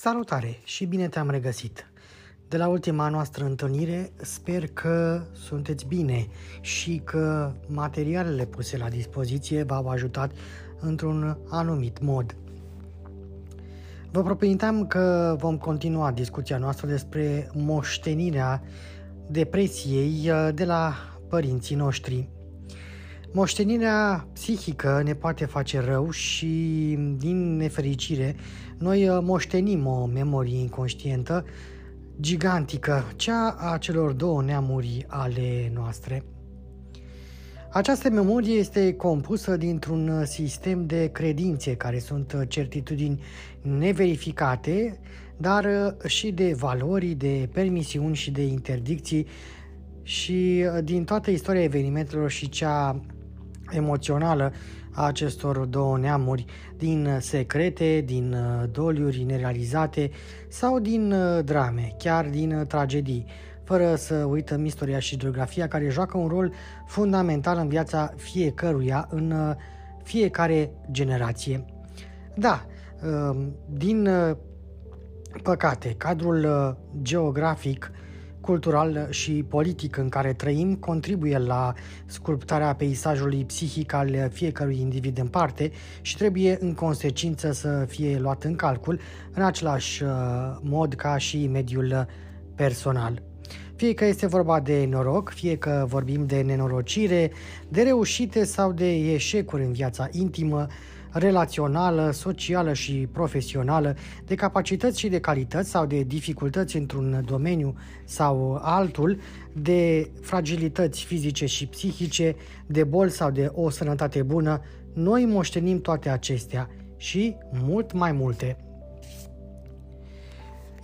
Salutare și bine te-am regăsit! De la ultima noastră întâlnire sper că sunteți bine și că materialele puse la dispoziție v-au ajutat într-un anumit mod. Vă propuneam că vom continua discuția noastră despre moștenirea depresiei de la părinții noștri. Moștenirea psihică ne poate face rău și, din nefericire, noi uh, moștenim o memorie inconștientă gigantică, cea a celor două neamuri ale noastre. Această memorie este compusă dintr-un sistem de credințe care sunt certitudini neverificate, dar uh, și de valori, de permisiuni și de interdicții și uh, din toată istoria evenimentelor și cea emoțională a acestor două neamuri, din secrete, din uh, doliuri nerealizate sau din uh, drame, chiar din uh, tragedii, fără să uităm istoria și geografia care joacă un rol fundamental în viața fiecăruia, în fiecare generație. Da, din păcate, cadrul geografic cultural și politic în care trăim contribuie la sculptarea peisajului psihic al fiecărui individ în parte și trebuie în consecință să fie luat în calcul în același uh, mod ca și mediul personal. Fie că este vorba de noroc, fie că vorbim de nenorocire, de reușite sau de eșecuri în viața intimă, relațională, socială și profesională, de capacități și de calități sau de dificultăți într-un domeniu sau altul, de fragilități fizice și psihice, de boli sau de o sănătate bună, noi moștenim toate acestea și mult mai multe.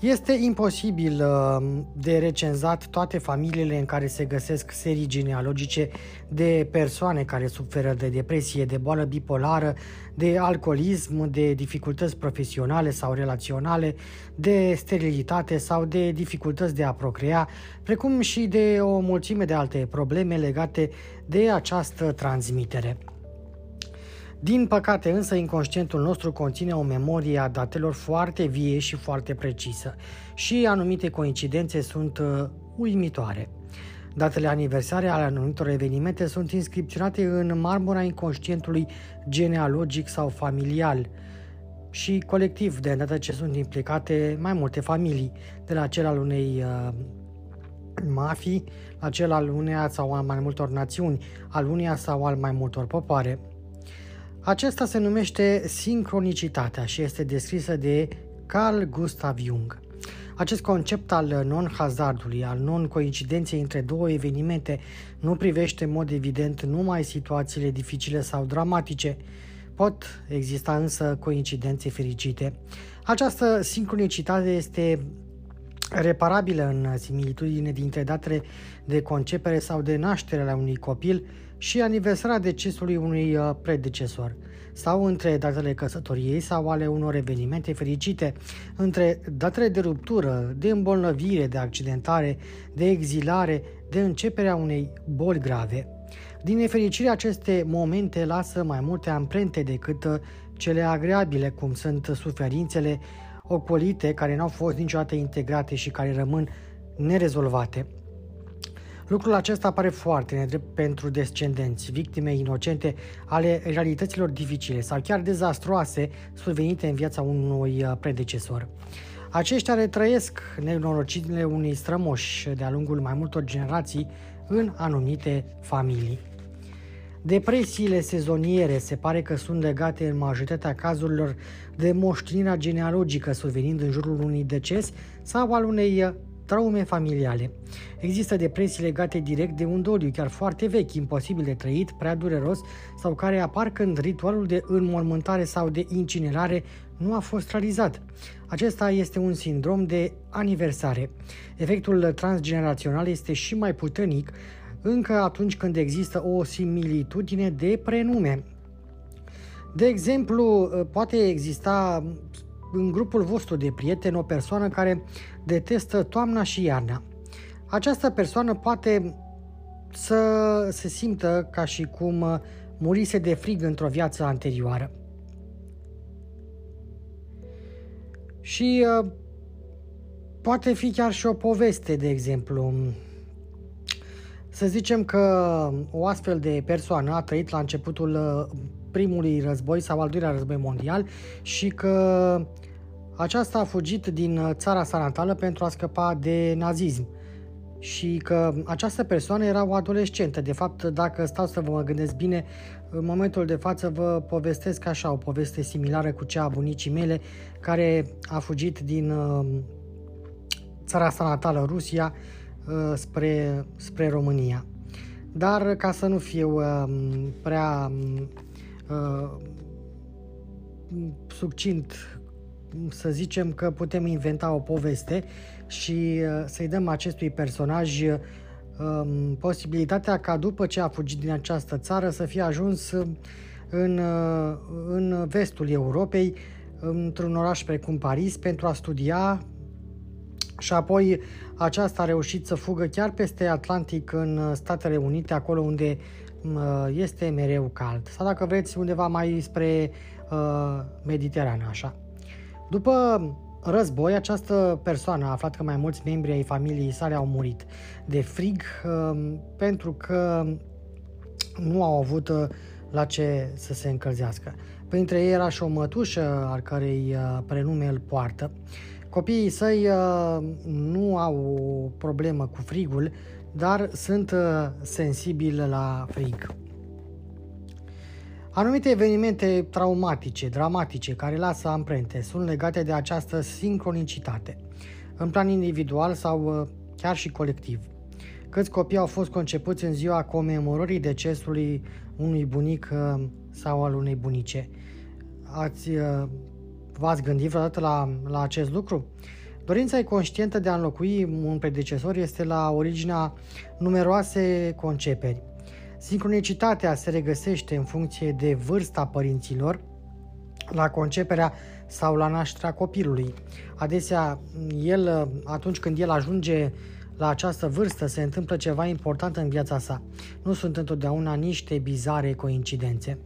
Este imposibil uh, de recenzat toate familiile în care se găsesc serii genealogice de persoane care suferă de depresie, de boală bipolară, de alcoolism, de dificultăți profesionale sau relaționale, de sterilitate sau de dificultăți de a procrea, precum și de o mulțime de alte probleme legate de această transmitere. Din păcate însă, inconștientul nostru conține o memorie a datelor foarte vie și foarte precisă și anumite coincidențe sunt uh, uimitoare. Datele aniversare ale anumitor evenimente sunt inscripționate în marmura inconștientului genealogic sau familial și colectiv, de îndată ce sunt implicate mai multe familii, de la cel al unei uh, mafii, la cel al uneia sau al mai multor națiuni, al uneia sau al mai multor popoare. Acesta se numește sincronicitatea și este descrisă de Carl Gustav Jung. Acest concept al non-hazardului, al non-coincidenței între două evenimente, nu privește în mod evident numai situațiile dificile sau dramatice. Pot exista însă coincidențe fericite. Această sincronicitate este reparabilă în similitudine dintre datele de concepere sau de naștere la unui copil și aniversarea decesului unui uh, predecesor sau între datele căsătoriei sau ale unor evenimente fericite, între datele de ruptură, de îmbolnăvire, de accidentare, de exilare, de începerea unei boli grave. Din nefericire, aceste momente lasă mai multe amprente decât uh, cele agreabile, cum sunt suferințele ocolite care n-au fost niciodată integrate și care rămân nerezolvate. Lucrul acesta apare foarte nedrept pentru descendenți, victime inocente ale realităților dificile sau chiar dezastroase survenite în viața unui uh, predecesor. Aceștia retrăiesc nenorocirile unui strămoși de-a lungul mai multor generații în anumite familii. Depresiile sezoniere se pare că sunt legate în majoritatea cazurilor de moștenirea genealogică survenind în jurul unui deces sau al unei uh, traume familiale. Există depresii legate direct de un doliu chiar foarte vechi, imposibil de trăit, prea dureros sau care apar când ritualul de înmormântare sau de incinerare nu a fost realizat. Acesta este un sindrom de aniversare. Efectul transgenerațional este și mai puternic încă atunci când există o similitudine de prenume. De exemplu, poate exista în grupul vostru de prieteni o persoană care detestă toamna și iarna. Această persoană poate să se simtă ca și cum murise de frig într-o viață anterioară. Și uh, poate fi chiar și o poveste, de exemplu. Să zicem că o astfel de persoană a trăit la începutul uh, primului război sau al doilea război mondial și că aceasta a fugit din uh, țara sa natală pentru a scăpa de nazism și că această persoană era o adolescentă. De fapt, dacă stau să vă gândesc bine, în momentul de față vă povestesc așa o poveste similară cu cea a bunicii mele, care a fugit din uh, țara sa natală, Rusia, uh, spre, spre România. Dar ca să nu fiu prea succint să zicem că putem inventa o poveste și uh, să-i dăm acestui personaj um, posibilitatea ca după ce a fugit din această țară să fie ajuns în, uh, în vestul Europei, într-un oraș precum Paris, pentru a studia. Și apoi aceasta a reușit să fugă chiar peste Atlantic în Statele Unite, acolo unde uh, este mereu cald. Sau dacă vreți, undeva mai spre uh, Mediterană, așa. După război, această persoană a aflat că mai mulți membri ai familiei sale au murit de frig um, pentru că nu au avut uh, la ce să se încălzească. Printre ei era și o mătușă al cărei uh, prenume îl poartă. Copiii săi uh, nu au o problemă cu frigul, dar sunt sensibili la frig. Anumite evenimente traumatice, dramatice, care lasă amprente, sunt legate de această sincronicitate, în plan individual sau uh, chiar și colectiv. Câți copii au fost concepuți în ziua comemorării decesului unui bunic uh, sau al unei bunice? Ați, uh, v-ați gândit vreodată la, la acest lucru? Dorința conștientă de a înlocui un predecesor este la originea numeroase conceperi – Sincronicitatea se regăsește în funcție de vârsta părinților, la conceperea sau la nașterea copilului. Adesea, el, atunci când el ajunge la această vârstă, se întâmplă ceva important în viața sa. Nu sunt întotdeauna niște bizare coincidențe.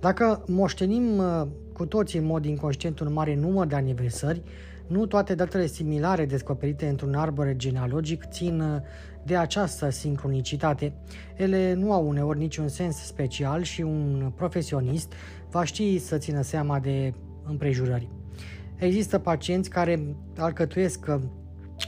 Dacă moștenim uh, cu toții în mod inconștient un mare număr de aniversări, nu toate datele similare descoperite într-un arbore genealogic țin uh, de această sincronicitate. Ele nu au uneori niciun sens special și un profesionist va ști să țină seama de împrejurări. Există pacienți care alcătuiesc uh,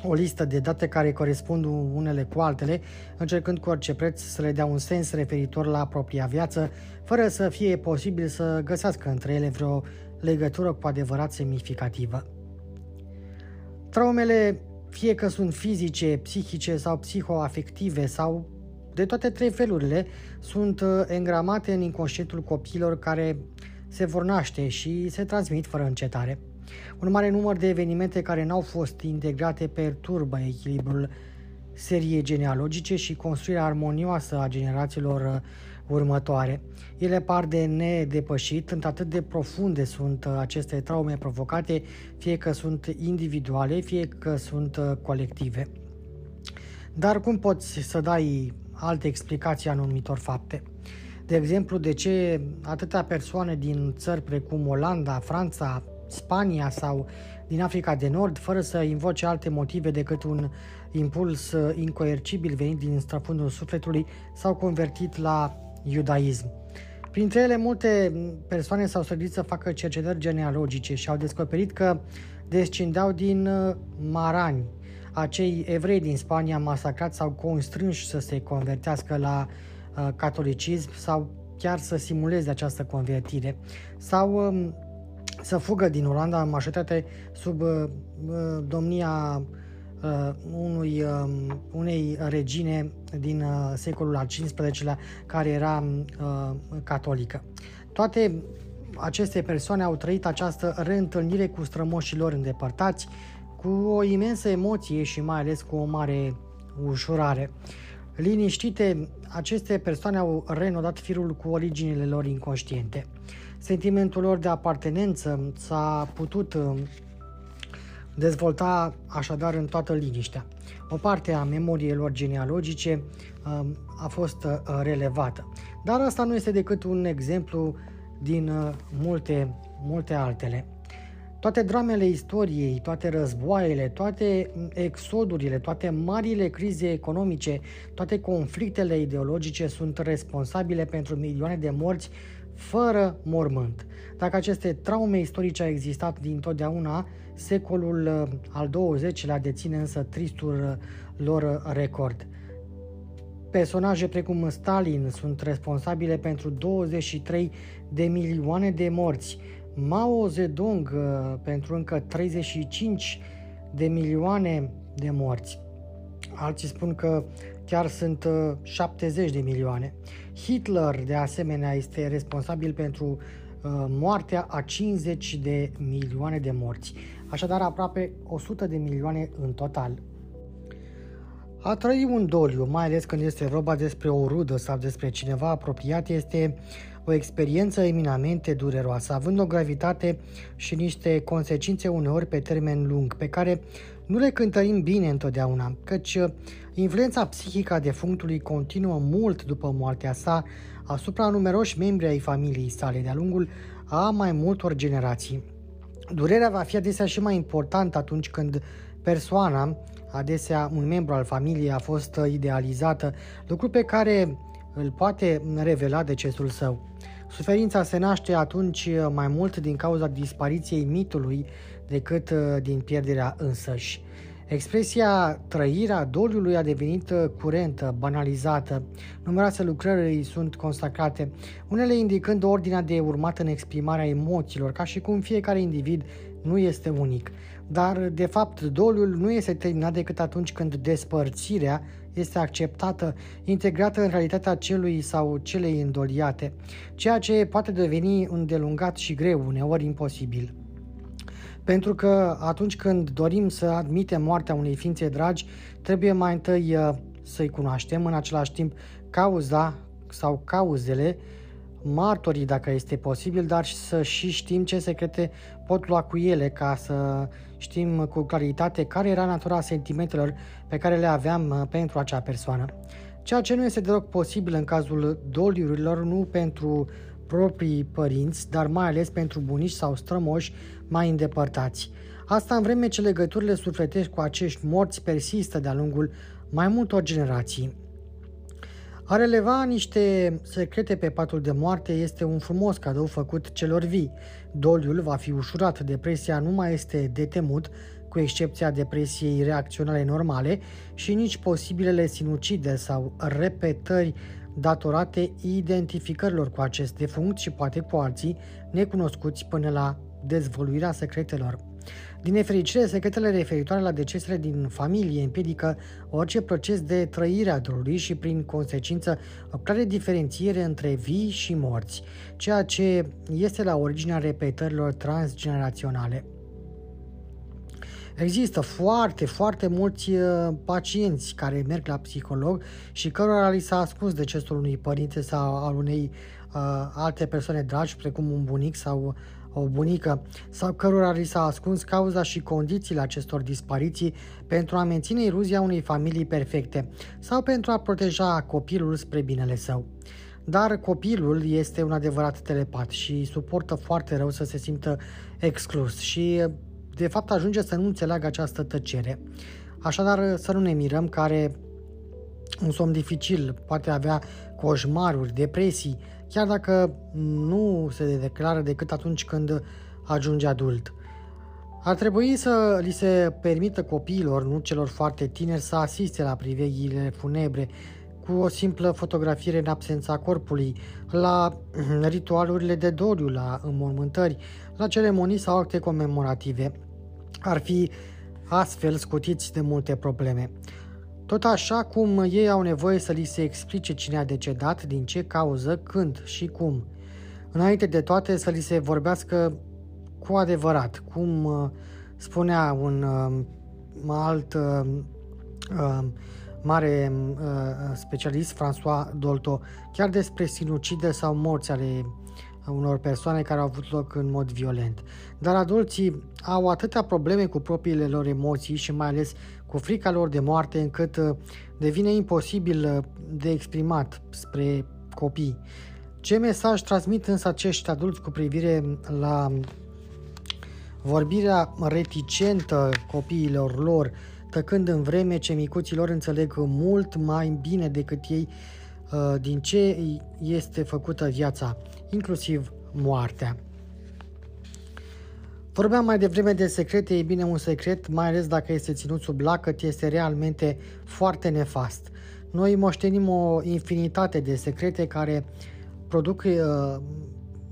o listă de date care corespund unele cu altele, încercând cu orice preț să le dea un sens referitor la propria viață, fără să fie posibil să găsească între ele vreo legătură cu adevărat semnificativă. Traumele, fie că sunt fizice, psihice sau psihoafective sau de toate trei felurile, sunt uh, engramate în inconștientul copiilor care se vor naște și se transmit fără încetare. Un mare număr de evenimente care n-au fost integrate perturbă echilibrul seriei genealogice și construirea armonioasă a generațiilor uh, următoare. Ele par de nedepășit, într-atât de profunde sunt uh, aceste traume provocate, fie că sunt individuale, fie că sunt uh, colective. Dar cum poți să dai alte explicații anumitor fapte? De exemplu, de ce atâtea persoane din țări precum Olanda, Franța, Spania sau din Africa de Nord, fără să invoce alte motive decât un impuls uh, incoercibil venit din străfundul sufletului, s-au convertit la iudaism. Printre ele, multe persoane s-au străduit să facă cercetări genealogice și au descoperit că descindeau din uh, marani, acei evrei din Spania masacrați sau constrânși să se convertească la uh, catolicism sau chiar să simuleze această convertire sau um, să fugă din Olanda, majoritate sub uh, uh domnia uh, unui, uh, unei regine din uh, secolul al XV-lea care era uh, catolică. Toate aceste persoane au trăit această reîntâlnire cu strămoșilor îndepărtați, cu o imensă emoție și mai ales cu o mare ușurare. Liniștite, aceste persoane au renodat firul cu originile lor inconștiente. Sentimentul lor de apartenență s-a putut uh, dezvolta așadar în toată liniștea. O parte a memoriilor genealogice um, a fost uh, relevată. Dar asta nu este decât un exemplu din uh, multe, multe altele. Toate dramele istoriei, toate războaiele, toate exodurile, toate marile crize economice, toate conflictele ideologice sunt responsabile pentru milioane de morți fără mormânt. Dacă aceste traume istorice au existat dintotdeauna, secolul uh, al XX-lea deține însă tristul uh, lor record. Personaje precum Stalin sunt responsabile pentru 23 de milioane de morți, Mao Zedong uh, pentru încă 35 de milioane de morți. Alții spun că chiar sunt 70 de milioane. Hitler, de asemenea, este responsabil pentru uh, moartea a 50 de milioane de morți, așadar aproape 100 de milioane în total. A trăi un doliu, mai ales când este vorba despre o rudă sau despre cineva apropiat, este o experiență eminamente dureroasă, având o gravitate și niște consecințe uneori pe termen lung, pe care nu le cântărim bine întotdeauna, căci uh, influența psihică a defunctului continuă mult după moartea sa asupra numeroși membri ai familiei sale de-a lungul a mai multor generații. Durerea va fi adesea și mai importantă atunci când persoana, adesea un membru al familiei, a fost uh, idealizată, lucru pe care îl poate revela decesul său. Suferința se naște atunci uh, mai mult din cauza dispariției mitului decât uh, din pierderea însăși. Expresia trăirea doliului a devenit uh, curentă, banalizată. Numeroase lucrări sunt consacrate, unele indicând ordinea de urmat în exprimarea emoțiilor, ca și cum fiecare individ nu este unic. Dar, de fapt, doliul nu este terminat decât atunci când despărțirea este acceptată, integrată în realitatea celui sau celei îndoliate, ceea ce poate deveni îndelungat și greu, uneori imposibil. Pentru că atunci când dorim să admitem moartea unei ființe dragi, trebuie mai întâi uh, să-i cunoaștem, în același timp cauza sau cauzele, martorii dacă este posibil, dar să și știm ce secrete pot lua cu ele ca să știm cu claritate care era natura sentimentelor pe care le aveam uh, pentru acea persoană. Ceea ce nu este deloc posibil în cazul doliurilor, nu pentru proprii părinți, dar mai ales pentru bunici sau strămoși mai îndepărtați. Asta în vreme ce legăturile sufletești cu acești morți persistă de-a lungul mai multor generații. A releva niște secrete pe patul de moarte este un frumos cadou făcut celor vii. Doliul va fi ușurat, depresia nu mai este de temut, cu excepția depresiei reacționale normale și nici posibilele sinucide sau repetări datorate identificărilor cu acest defunct și poate cu alții necunoscuți până la dezvoluirea secretelor. Din nefericire, secretele referitoare la decesele din familie împiedică orice proces de trăire a dolului și, prin consecință, o clare diferențiere între vii și morți, ceea ce este la originea repetărilor transgeneraționale. Există foarte, foarte mulți uh, pacienți care merg la psiholog și cărora li s-a ascuns decesul unui părinte sau al unei uh, alte persoane dragi, precum un bunic sau o bunică, sau cărora li s-a ascuns cauza și condițiile acestor dispariții pentru a menține iluzia unei familii perfecte sau pentru a proteja copilul spre binele său. Dar copilul este un adevărat telepat și suportă foarte rău să se simtă exclus și de fapt ajunge să nu înțeleagă această tăcere. Așadar, să nu ne mirăm care un somn dificil poate avea coșmaruri, depresii, chiar dacă nu se declară decât atunci când ajunge adult. Ar trebui să li se permită copiilor, nu celor foarte tineri, să asiste la priveghiile funebre cu o simplă fotografiere în absența corpului, la ritualurile de doliu, la înmormântări, la ceremonii sau acte comemorative. Ar fi astfel scutiți de multe probleme. Tot așa cum ei au nevoie să li se explice cine a decedat, din ce cauză, când și cum. Înainte de toate să li se vorbească cu adevărat, cum uh, spunea un uh, alt uh, uh, mare uh, specialist, François Dolto, chiar despre sinucide sau morți ale unor persoane care au avut loc în mod violent. Dar adulții au atâtea probleme cu propriile lor emoții și mai ales cu frica lor de moarte încât uh, devine imposibil uh, de exprimat spre copii. Ce mesaj transmit însă acești adulți cu privire la vorbirea reticentă copiilor lor, tăcând în vreme ce micuții lor înțeleg mult mai bine decât ei uh, din ce este făcută viața, inclusiv moartea. Vorbeam mai devreme de secrete, e bine un secret, mai ales dacă este ținut sub lacăt, este realmente foarte nefast. Noi moștenim o infinitate de secrete care produc uh,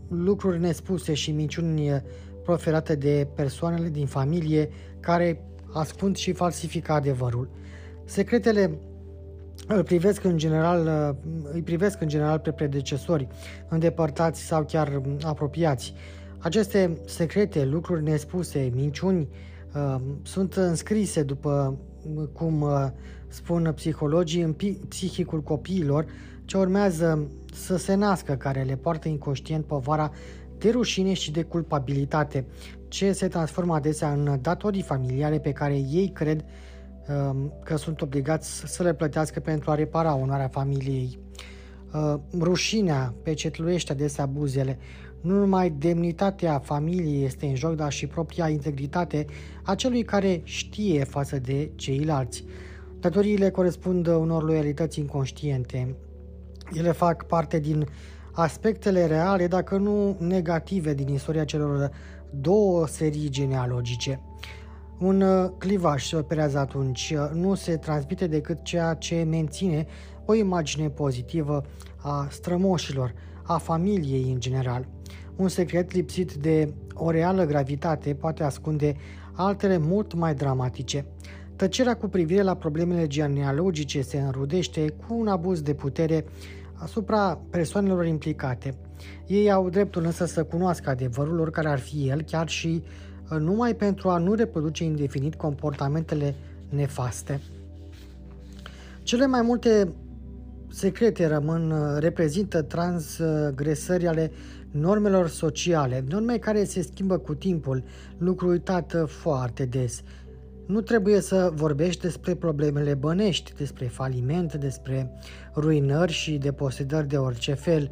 lucruri nespuse și minciuni proferate de persoanele din familie care ascund și falsifică adevărul. Secretele îl privesc în general, îi privesc în general pe predecesori, îndepărtați sau chiar apropiați. Aceste secrete, lucruri nespuse, minciuni, uh, sunt înscrise, după cum uh, spun psihologii, în psihicul copiilor ce urmează să se nască, care le poartă inconștient povara de rușine și de culpabilitate, ce se transformă adesea în datorii familiale pe care ei cred um, că sunt obligați să le plătească pentru a repara onoarea familiei. Uh, rușinea pecetluiește adesea buzele. Nu numai demnitatea familiei este în joc, dar și propria integritate a celui care știe față de ceilalți. Datoriile corespund unor loialități inconștiente. Ele fac parte din aspectele reale, dacă nu negative, din istoria celor două serii genealogice. Un uh, clivaj se operează atunci, uh, nu se transmite decât ceea ce menține o imagine pozitivă a strămoșilor, a familiei în general. Un secret lipsit de o reală gravitate poate ascunde altele mult mai dramatice. Tăcerea cu privire la problemele genealogice se înrudește cu un abuz de putere asupra persoanelor implicate. Ei au dreptul însă să cunoască adevărul oricare ar fi el, chiar și uh, numai pentru a nu reproduce indefinit comportamentele nefaste. Cele mai multe secrete rămân, uh, reprezintă transgresări ale normelor sociale, norme care se schimbă cu timpul, lucru uitat uh, foarte des. Nu trebuie să vorbești despre problemele bănești, despre faliment, despre ruinări și deposedări de orice fel,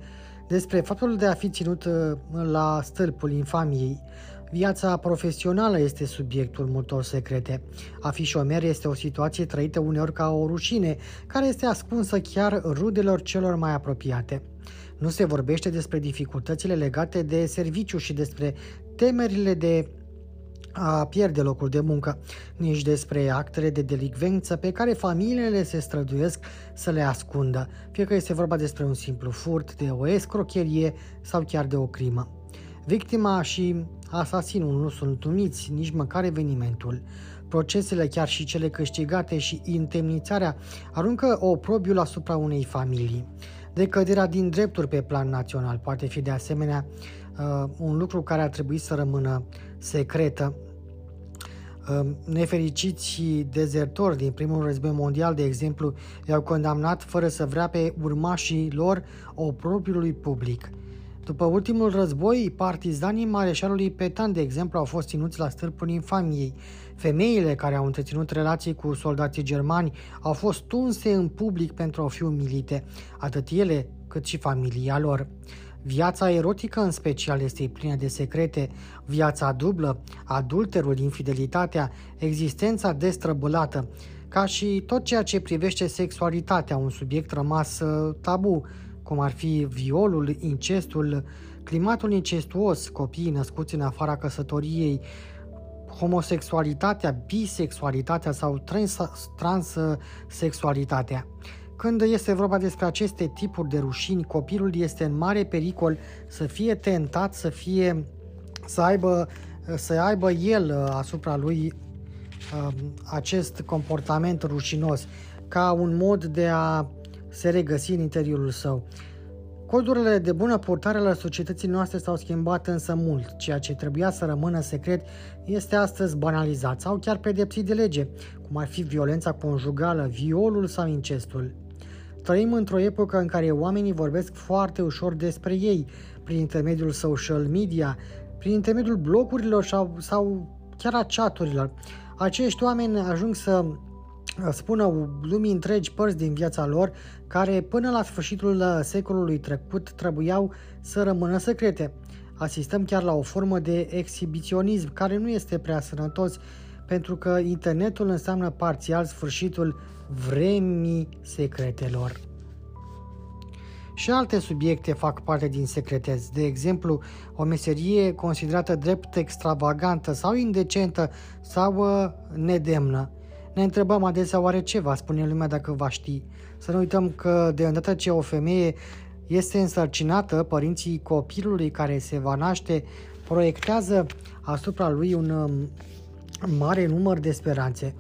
despre faptul de a fi ținut uh, la stâlpul infamiei. Viața profesională este subiectul multor secrete. A fi șomer este o situație trăită uneori ca o rușine, care este ascunsă chiar rudelor celor mai apropiate. Nu se vorbește despre dificultățile legate de serviciu și despre temerile de a pierde locul de muncă, nici despre actele de delicvență pe care familiile se străduiesc să le ascundă, fie că este vorba despre un simplu furt, de o escrocherie sau chiar de o crimă. Victima și asasinul nu sunt numiți, nici măcar evenimentul. Procesele, chiar și cele câștigate și indemnițarea, aruncă o probiul asupra unei familii. Decăderea din drepturi pe plan național poate fi de asemenea uh, un lucru care ar trebui să rămână secretă. Uh, nefericiți dezertori din primul război mondial, de exemplu, i-au condamnat fără să vrea pe urmașii lor oprobiului public. După ultimul război, partizanii mareșalului Petan, de exemplu, au fost ținuți la stâlpul infamiei. Femeile care au întreținut relații cu soldații germani au fost tunse în public pentru a fi umilite, atât ele cât și familia lor. Viața erotică în special este plină de secrete, viața dublă, adulterul, infidelitatea, existența destrăbulată, ca și tot ceea ce privește sexualitatea, un subiect rămas uh, tabu, cum ar fi violul, incestul, climatul incestuos, copiii născuți în afara căsătoriei, homosexualitatea, bisexualitatea sau transsexualitatea. Când este vorba despre aceste tipuri de rușini, copilul este în mare pericol să fie tentat, să fie să aibă, să aibă el uh, asupra lui um, acest comportament rușinos ca un mod de a se regăsi în interiorul său. Codurile de bună purtare ale societății noastre s-au schimbat însă mult. Ceea ce trebuia să rămână secret este astăzi banalizat sau chiar pedepsit de lege, cum ar fi violența conjugală, violul sau incestul. Trăim într-o epocă în care oamenii vorbesc foarte ușor despre ei, prin intermediul social media, prin intermediul blogurilor sau, sau chiar a chaturilor. Acești oameni ajung să spună lumii întregi părți din viața lor care până la sfârșitul secolului trecut trebuiau să rămână secrete. asistăm chiar la o formă de exhibiționism care nu este prea sănătos pentru că internetul înseamnă parțial sfârșitul vremii secretelor. Și alte subiecte fac parte din secreteți, de exemplu, o meserie considerată drept extravagantă sau indecentă sau uh, nedemnă. Ne întrebăm adesea oare ce va spune lumea dacă va ști. Să nu uităm că de îndată ce o femeie este însărcinată, părinții copilului care se va naște proiectează asupra lui un um, mare număr de speranțe.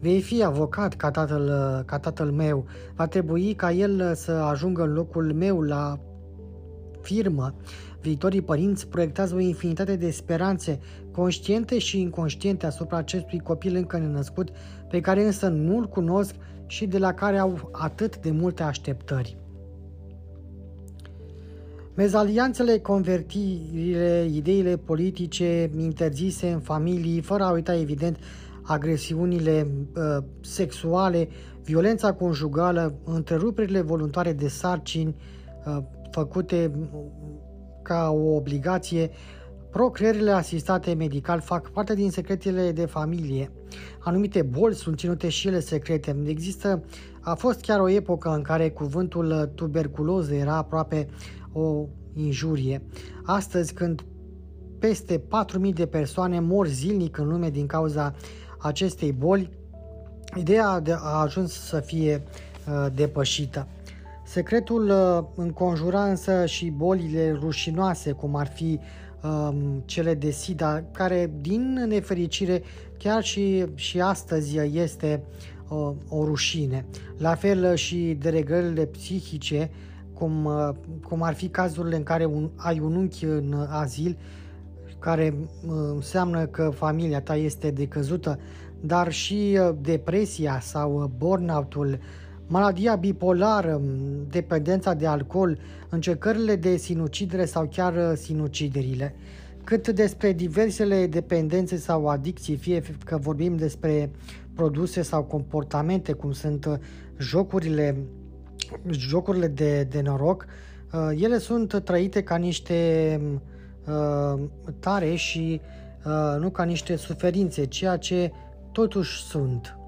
Vei fi avocat ca tatăl, ca tatăl meu. Va trebui ca el să ajungă în locul meu la firmă. Viitorii părinți proiectează o infinitate de speranțe, conștiente și inconștiente asupra acestui copil încă nenăscut, pe care însă nu-l cunosc și de la care au atât de multe așteptări. Mezalianțele, convertirile, ideile politice interzise în familii, fără a uita evident agresiunile uh, sexuale, violența conjugală, întreruperile voluntare de sarcini uh, făcute ca o obligație, procreările asistate medical fac parte din secretele de familie. Anumite boli sunt ținute și ele secrete. Există, a fost chiar o epocă în care cuvântul tuberculoză era aproape o injurie. Astăzi, când peste 4.000 de persoane mor zilnic în lume din cauza acestei boli, ideea a ajuns să fie uh, depășită. Secretul uh, înconjura însă și bolile rușinoase, cum ar fi um, cele de SIDA, care din nefericire chiar și, și astăzi este uh, o rușine. La fel și dereglările psihice, cum, uh, cum ar fi cazurile în care un, ai un unchi în azil, care uh, înseamnă că familia ta este decăzută, dar și uh, depresia sau burnout-ul, maladia bipolară, dependența de alcool, încercările de sinucidere sau chiar sinuciderile. Cât despre diversele dependențe sau adicții, fie că vorbim despre produse sau comportamente, cum sunt jocurile jocurile de, de noroc, uh, ele sunt trăite ca niște uh, tare și uh, nu ca niște suferințe, ceea ce totuși sunt.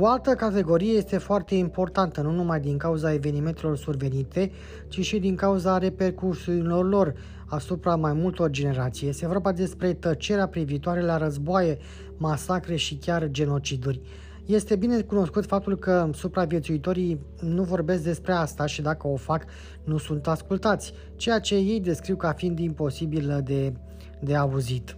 O altă categorie este foarte importantă, nu numai din cauza evenimentelor survenite, ci și din cauza repercursiunilor lor asupra mai multor generații. Este vorba despre tăcerea privitoare la războaie, masacre și chiar genociduri. Este bine cunoscut faptul că supraviețuitorii nu vorbesc despre asta și dacă o fac, nu sunt ascultați, ceea ce ei descriu ca fiind imposibil de, de auzit.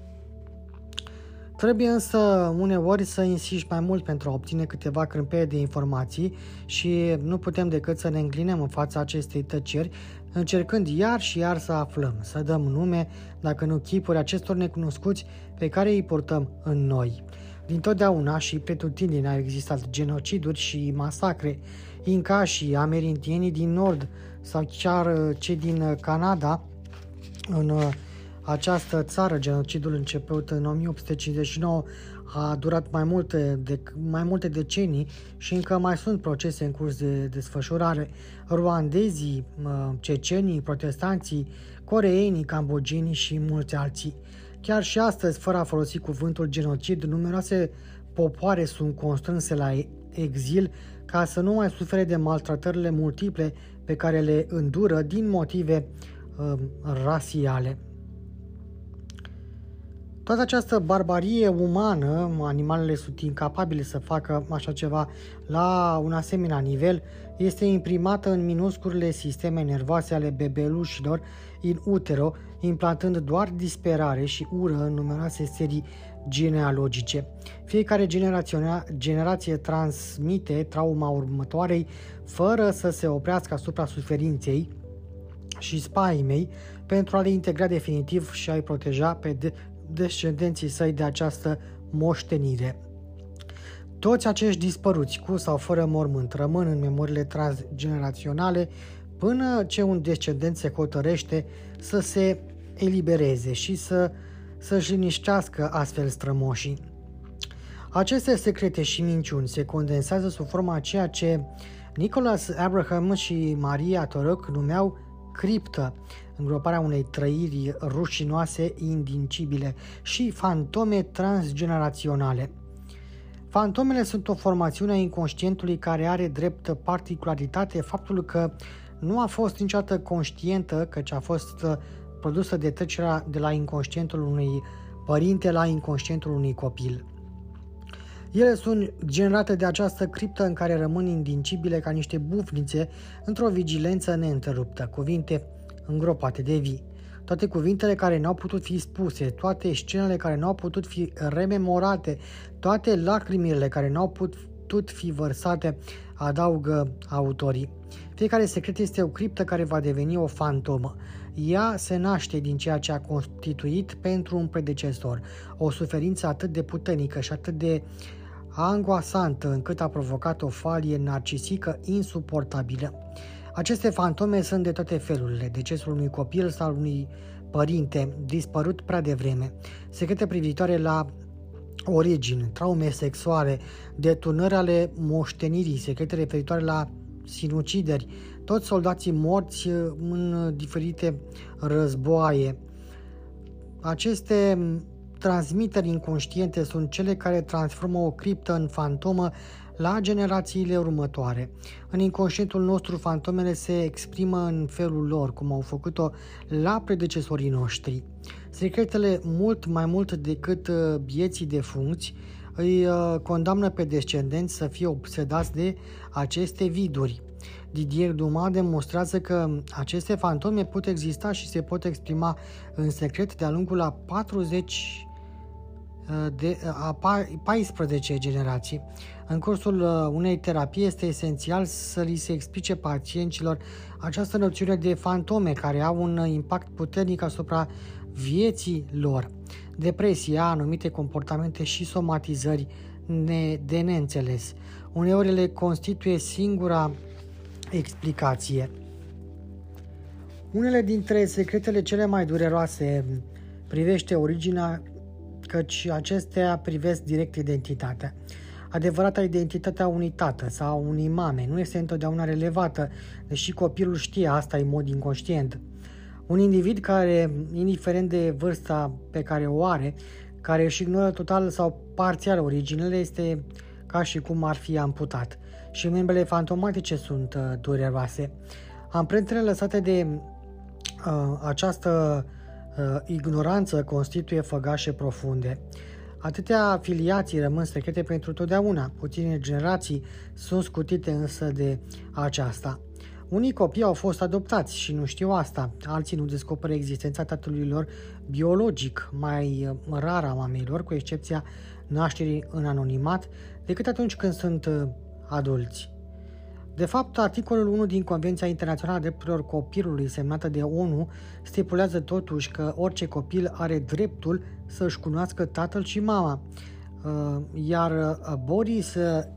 Trebuie însă uneori să insiști mai mult pentru a obține câteva crâmpeie de informații și nu putem decât să ne înclinăm în fața acestei tăceri, încercând iar și iar să aflăm, să dăm nume, dacă nu chipuri acestor necunoscuți pe care îi purtăm în noi. Dintotdeauna și pretutindeni au existat genociduri și masacre. și amerindienii din nord sau chiar uh, cei din uh, Canada, în uh, această țară, genocidul început în 1859 a durat mai multe, de, mai multe decenii și încă mai sunt procese în curs de desfășurare. Ruandezii, cecenii, protestanții, coreenii, cambogenii și mulți alții. Chiar și astăzi, fără a folosi cuvântul genocid, numeroase popoare sunt constrânse la exil ca să nu mai sufere de maltratările multiple pe care le îndură din motive uh, rasiale. Toată această barbarie umană, animalele sunt incapabile să facă așa ceva la un asemenea nivel, este imprimată în minusculele sisteme nervoase ale bebelușilor in utero, implantând doar disperare și ură în numeroase serii genealogice. Fiecare generație transmite trauma următoarei fără să se oprească asupra suferinței și spaimei pentru a le integra definitiv și a-i proteja pe descendenții săi de această moștenire. Toți acești dispăruți, cu sau fără mormânt, rămân în memoriile transgeneraționale până ce un descendent se hotărăște să se elibereze și să, să-și liniștească astfel strămoșii. Aceste secrete și minciuni se condensează sub forma a ceea ce Nicholas Abraham și Maria Toroc numeau criptă, îngroparea unei trăiri rușinoase, indincibile și fantome transgeneraționale. Fantomele sunt o formațiune a inconștientului care are drept particularitate faptul că nu a fost niciodată conștientă, căci a fost produsă de trecerea de la inconștientul unui părinte la inconștientul unui copil. Ele sunt generate de această criptă în care rămân indincibile ca niște bufnițe într-o vigilență neîntreruptă, cuvinte îngropate de vii. Toate cuvintele care n-au putut fi spuse, toate scenele care n-au putut fi rememorate, toate lacrimile care n-au putut fi vărsate, adaugă autorii. Fiecare secret este o criptă care va deveni o fantomă. Ea se naște din ceea ce a constituit pentru un predecesor, o suferință atât de puternică și atât de angoasantă încât a provocat o falie narcisică insuportabilă. Aceste fantome sunt de toate felurile, decesul unui copil sau unui părinte dispărut prea devreme, secrete privitoare la origini, traume sexuale, deturnări ale moștenirii, secrete referitoare la sinucideri, toți soldații morți în diferite războaie. Aceste transmiteri inconștiente sunt cele care transformă o criptă în fantomă la generațiile următoare. În inconștientul nostru, fantomele se exprimă în felul lor, cum au făcut-o la predecesorii noștri. Secretele, mult mai mult decât uh, vieții de funcți, îi uh, condamnă pe descendenți să fie obsedați de aceste viduri. Didier Dumas demonstrează că aceste fantome pot exista și se pot exprima în secret de-a lungul a 40 de a 14 generații. În cursul uh, unei terapii este esențial să li se explice pacienților această noțiune de fantome care au un impact puternic asupra vieții lor. Depresia, anumite comportamente și somatizări de neînțeles. Uneori le constituie singura explicație. Unele dintre secretele cele mai dureroase privește originea căci acestea privesc direct identitatea. Adevărata identitatea unui tată sau unei mame nu este întotdeauna relevată, deși copilul știe asta în mod inconștient. Un individ care, indiferent de vârsta pe care o are, care își ignoră total sau parțial originele, este ca și cum ar fi amputat. Și membrele fantomatice sunt uh, dureroase. Amprentele lăsate de uh, această uh, Uh, ignoranță constituie făgașe profunde. Atâtea afiliații rămân secrete pentru totdeauna. Puține generații sunt scutite însă de aceasta. Unii copii au fost adoptați și nu știu asta, alții nu descoperă existența tatălui lor biologic, mai uh, rar a mameilor, cu excepția nașterii în anonimat, decât atunci când sunt uh, adulți. De fapt, articolul 1 din Convenția Internațională a Drepturilor Copilului semnată de ONU stipulează totuși că orice copil are dreptul să-și cunoască tatăl și mama. Uh, iar uh, Boris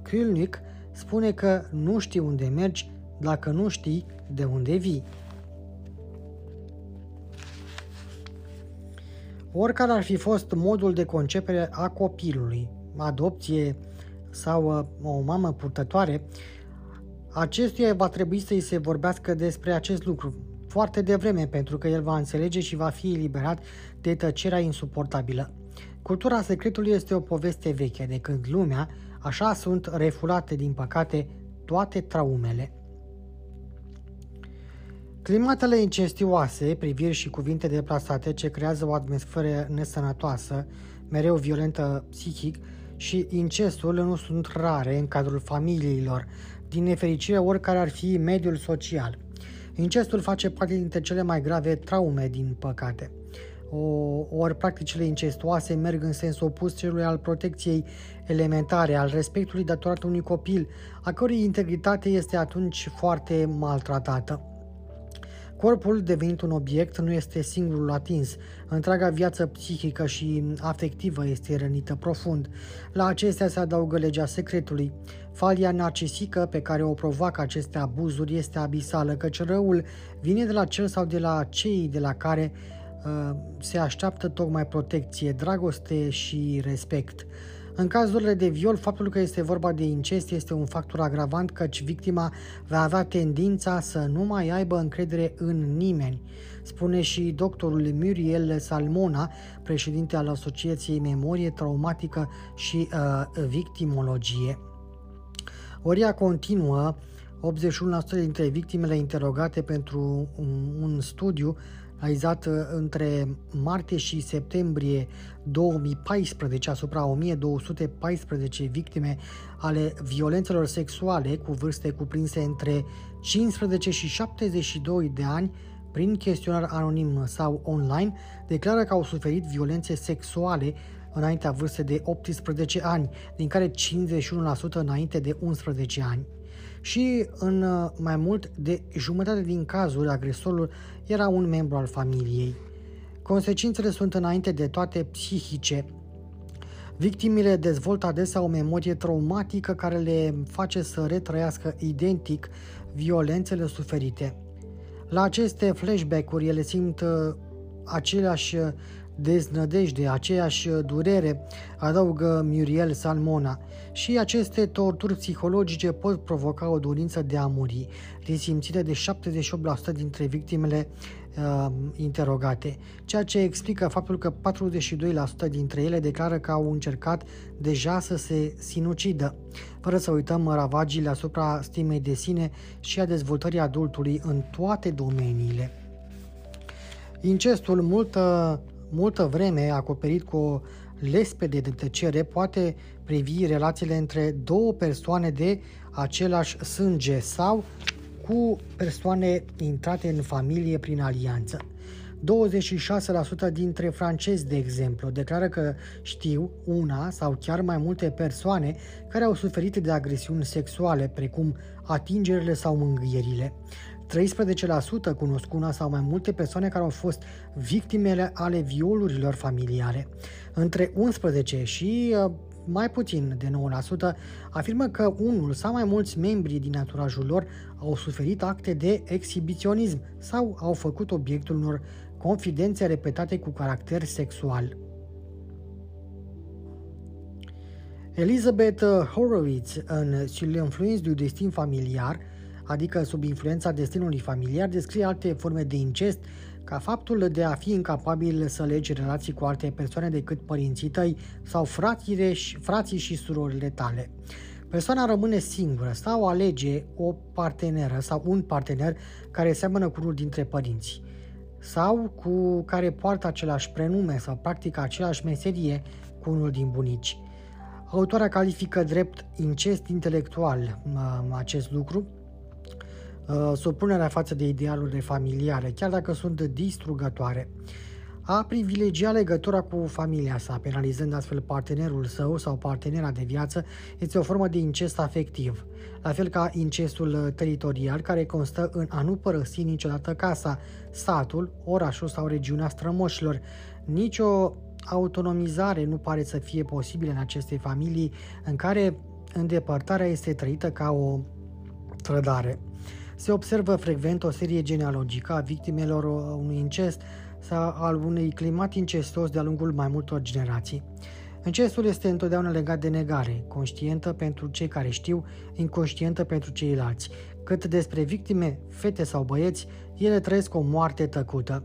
Kulnik spune că nu știi unde mergi dacă nu știi de unde vii. Oricare ar fi fost modul de concepere a copilului, adopție sau uh, o mamă purtătoare, acestuia va trebui să-i se vorbească despre acest lucru foarte devreme pentru că el va înțelege și va fi eliberat de tăcerea insuportabilă. Cultura secretului este o poveste veche de când lumea, așa sunt refulate din păcate toate traumele. Climatele incestioase, priviri și cuvinte deplasate ce creează o atmosferă nesănătoasă, mereu violentă psihic, și incestul nu sunt rare în cadrul familiilor, din nefericire oricare ar fi mediul social. Incestul face parte dintre cele mai grave traume, din păcate. O, ori practicile incestuoase merg în sens opus celui al protecției elementare, al respectului datorat unui copil, a cărui integritate este atunci foarte maltratată. Corpul, devenit un obiect, nu este singurul atins. Întreaga viață psihică și afectivă este rănită profund. La acestea se adaugă legea secretului. Falia narcisică pe care o provoacă aceste abuzuri este abisală, căci răul vine de la cel sau de la cei de la care uh, se așteaptă tocmai protecție, dragoste și respect. În cazurile de viol, faptul că este vorba de incest este un factor agravant căci victima va avea tendința să nu mai aibă încredere în nimeni, spune și doctorul Muriel Salmona, președinte al Asociației Memorie Traumatică și uh, Victimologie. Oria continuă, 81% dintre victimele interogate pentru un, un studiu realizat uh, între martie și septembrie 2014 asupra 1214 victime ale violențelor sexuale cu vârste cuprinse între 15 și 72 de ani prin chestionar anonim sau online, declară că au suferit violențe sexuale înaintea vârstei de 18 ani, din care 51% înainte de 11 ani și în uh, mai mult de jumătate din cazuri agresorul era un membru al familiei. Consecințele sunt înainte de toate psihice. Victimele dezvoltă adesea o memorie traumatică care le face să retrăiască identic violențele suferite. La aceste flashback-uri ele simt uh, aceleași deznădejde, aceeași durere, adaugă Muriel Salmona. Și aceste torturi psihologice pot provoca o dorință de a muri, resimțite de 78% dintre victimele uh, interogate, ceea ce explică faptul că 42% dintre ele declară că au încercat deja să se sinucidă, fără să uităm ravagile asupra stimei de sine și a dezvoltării adultului în toate domeniile. Incestul, multă multă vreme acoperit cu o lespede de tăcere, poate privi relațiile între două persoane de același sânge sau cu persoane intrate în familie prin alianță. 26% dintre francezi, de exemplu, declară că știu una sau chiar mai multe persoane care au suferit de agresiuni sexuale, precum atingerile sau mângâierile. 13% cunosc una sau mai multe persoane care au fost victimele ale violurilor familiare. Între 11 și uh, mai puțin de 9% afirmă că unul sau mai mulți membri din naturajul lor au suferit acte de exhibiționism sau au făcut obiectul unor confidențe repetate cu caracter sexual. Elizabeth Horowitz, în Sur l'influence du destin familiar, adică sub influența destinului familiar, descrie alte forme de incest ca faptul de a fi incapabil să legi relații cu alte persoane decât părinții tăi sau fratile și, frații și surorile tale. Persoana rămâne singură sau alege o parteneră sau un partener care seamănă cu unul dintre părinți sau cu care poartă același prenume sau practică aceeași meserie cu unul din bunici. Autoarea califică drept incest intelectual acest lucru, Uh, supunerea față de idealurile familiare, chiar dacă sunt distrugătoare. A privilegia legătura cu familia sa, penalizând astfel partenerul său sau partenera de viață, este o formă de incest afectiv, la fel ca incestul teritorial, care constă în a nu părăsi niciodată casa, satul, orașul sau regiunea strămoșilor. Nicio autonomizare nu pare să fie posibilă în aceste familii în care îndepărtarea este trăită ca o trădare. Se observă frecvent o serie genealogică a victimelor unui incest sau al unui climat incestos de-a lungul mai multor generații. Incestul este întotdeauna legat de negare, conștientă pentru cei care știu, inconștientă pentru ceilalți. Cât despre victime, fete sau băieți, ele trăiesc o moarte tăcută.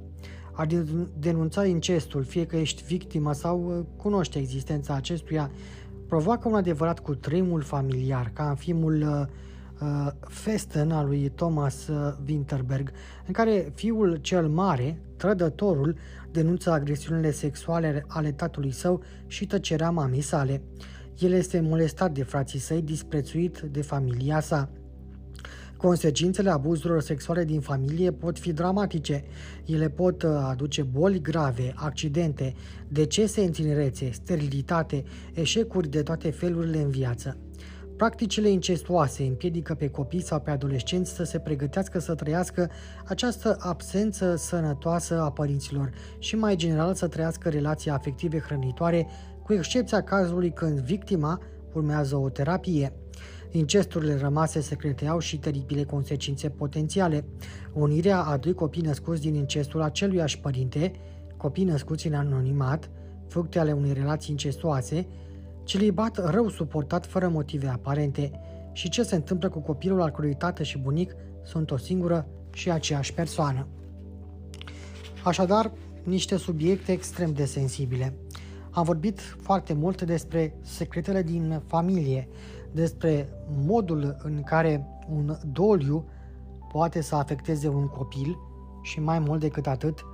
A denunța incestul, fie că ești victimă sau uh, cunoște existența acestuia, provoacă un adevărat cutremur familiar, ca în filmul uh, uh, Festen al lui Thomas uh, Winterberg, în care fiul cel mare, trădătorul, denunță agresiunile sexuale ale tatălui său și tăcerea mamei sale. El este molestat de frații săi, disprețuit de familia sa. Consecințele abuzurilor sexuale din familie pot fi dramatice. Ele pot uh, aduce boli grave, accidente, decese în tinerețe, sterilitate, eșecuri de toate felurile în viață. Practicile incestuoase împiedică pe copii sau pe adolescenți să se pregătească să trăiască această absență sănătoasă a părinților și mai general să trăiască relații afective hrănitoare, cu excepția cazului când victima urmează o terapie. Incesturile rămase secreteau și teribile consecințe potențiale. Unirea a doi copii născuți din incestul aceluiași părinte, copii născuți în anonimat, fructe ale unei relații incestuoase, celibat rău suportat fără motive aparente și ce se întâmplă cu copilul al cărui tată și bunic sunt o singură și aceeași persoană. Așadar, niște subiecte extrem de sensibile. Am vorbit foarte mult despre secretele din familie, despre modul în care un doliu poate să afecteze un copil și mai mult decât atât,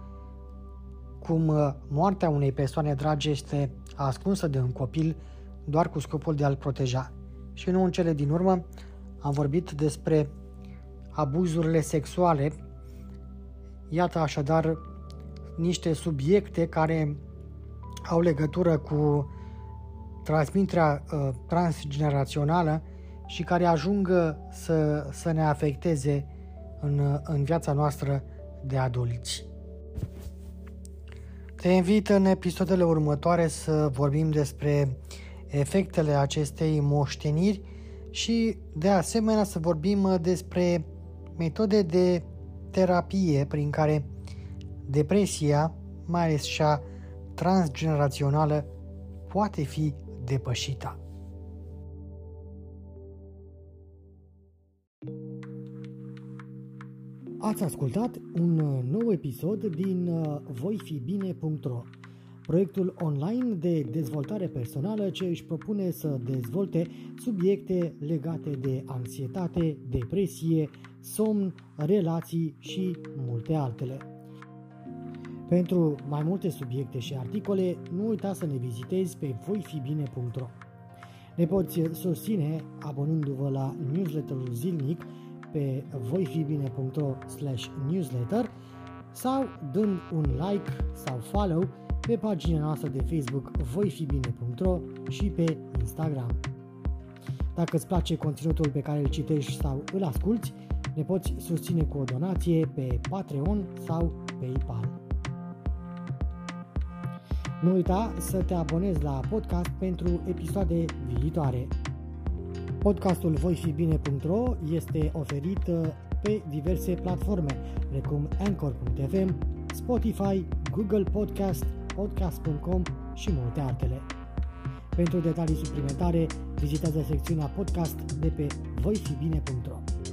cum uh, moartea unei persoane dragi este ascunsă de un copil doar cu scopul de a-l proteja. Și nu în cele din urmă am vorbit despre abuzurile sexuale. Iată așadar niște subiecte care au legătură cu transmiterea uh, transgenerațională și care ajung să, să ne afecteze în, în viața noastră de adulți. Te invit în episoadele următoare să vorbim despre efectele acestei moșteniri și de asemenea să vorbim despre metode de terapie prin care depresia, mai ales cea transgenerațională, poate fi depășită. Ați ascultat un nou episod din uh, voifibine.ro, proiectul online de dezvoltare personală ce își propune să dezvolte subiecte legate de anxietate, depresie, somn, relații și multe altele. Pentru mai multe subiecte și articole, nu uita să ne vizitezi pe voifibine.ro. Ne poți susține abonându-vă la newsletterul zilnic pe voifibine.ro newsletter sau dând un like sau follow pe pagina noastră de Facebook voifibine.ro și pe Instagram. Dacă îți place conținutul pe care îl citești sau îl asculti, ne poți susține cu o donație pe Patreon sau PayPal. Nu uita să te abonezi la podcast pentru episoade viitoare. Podcastul voifibine.ro este oferit uh, pe diverse platforme, precum Anchor.fm, Spotify, Google Podcast, Podcast.com și multe altele. Pentru detalii suplimentare, vizitează secțiunea podcast de pe voifibine.ro.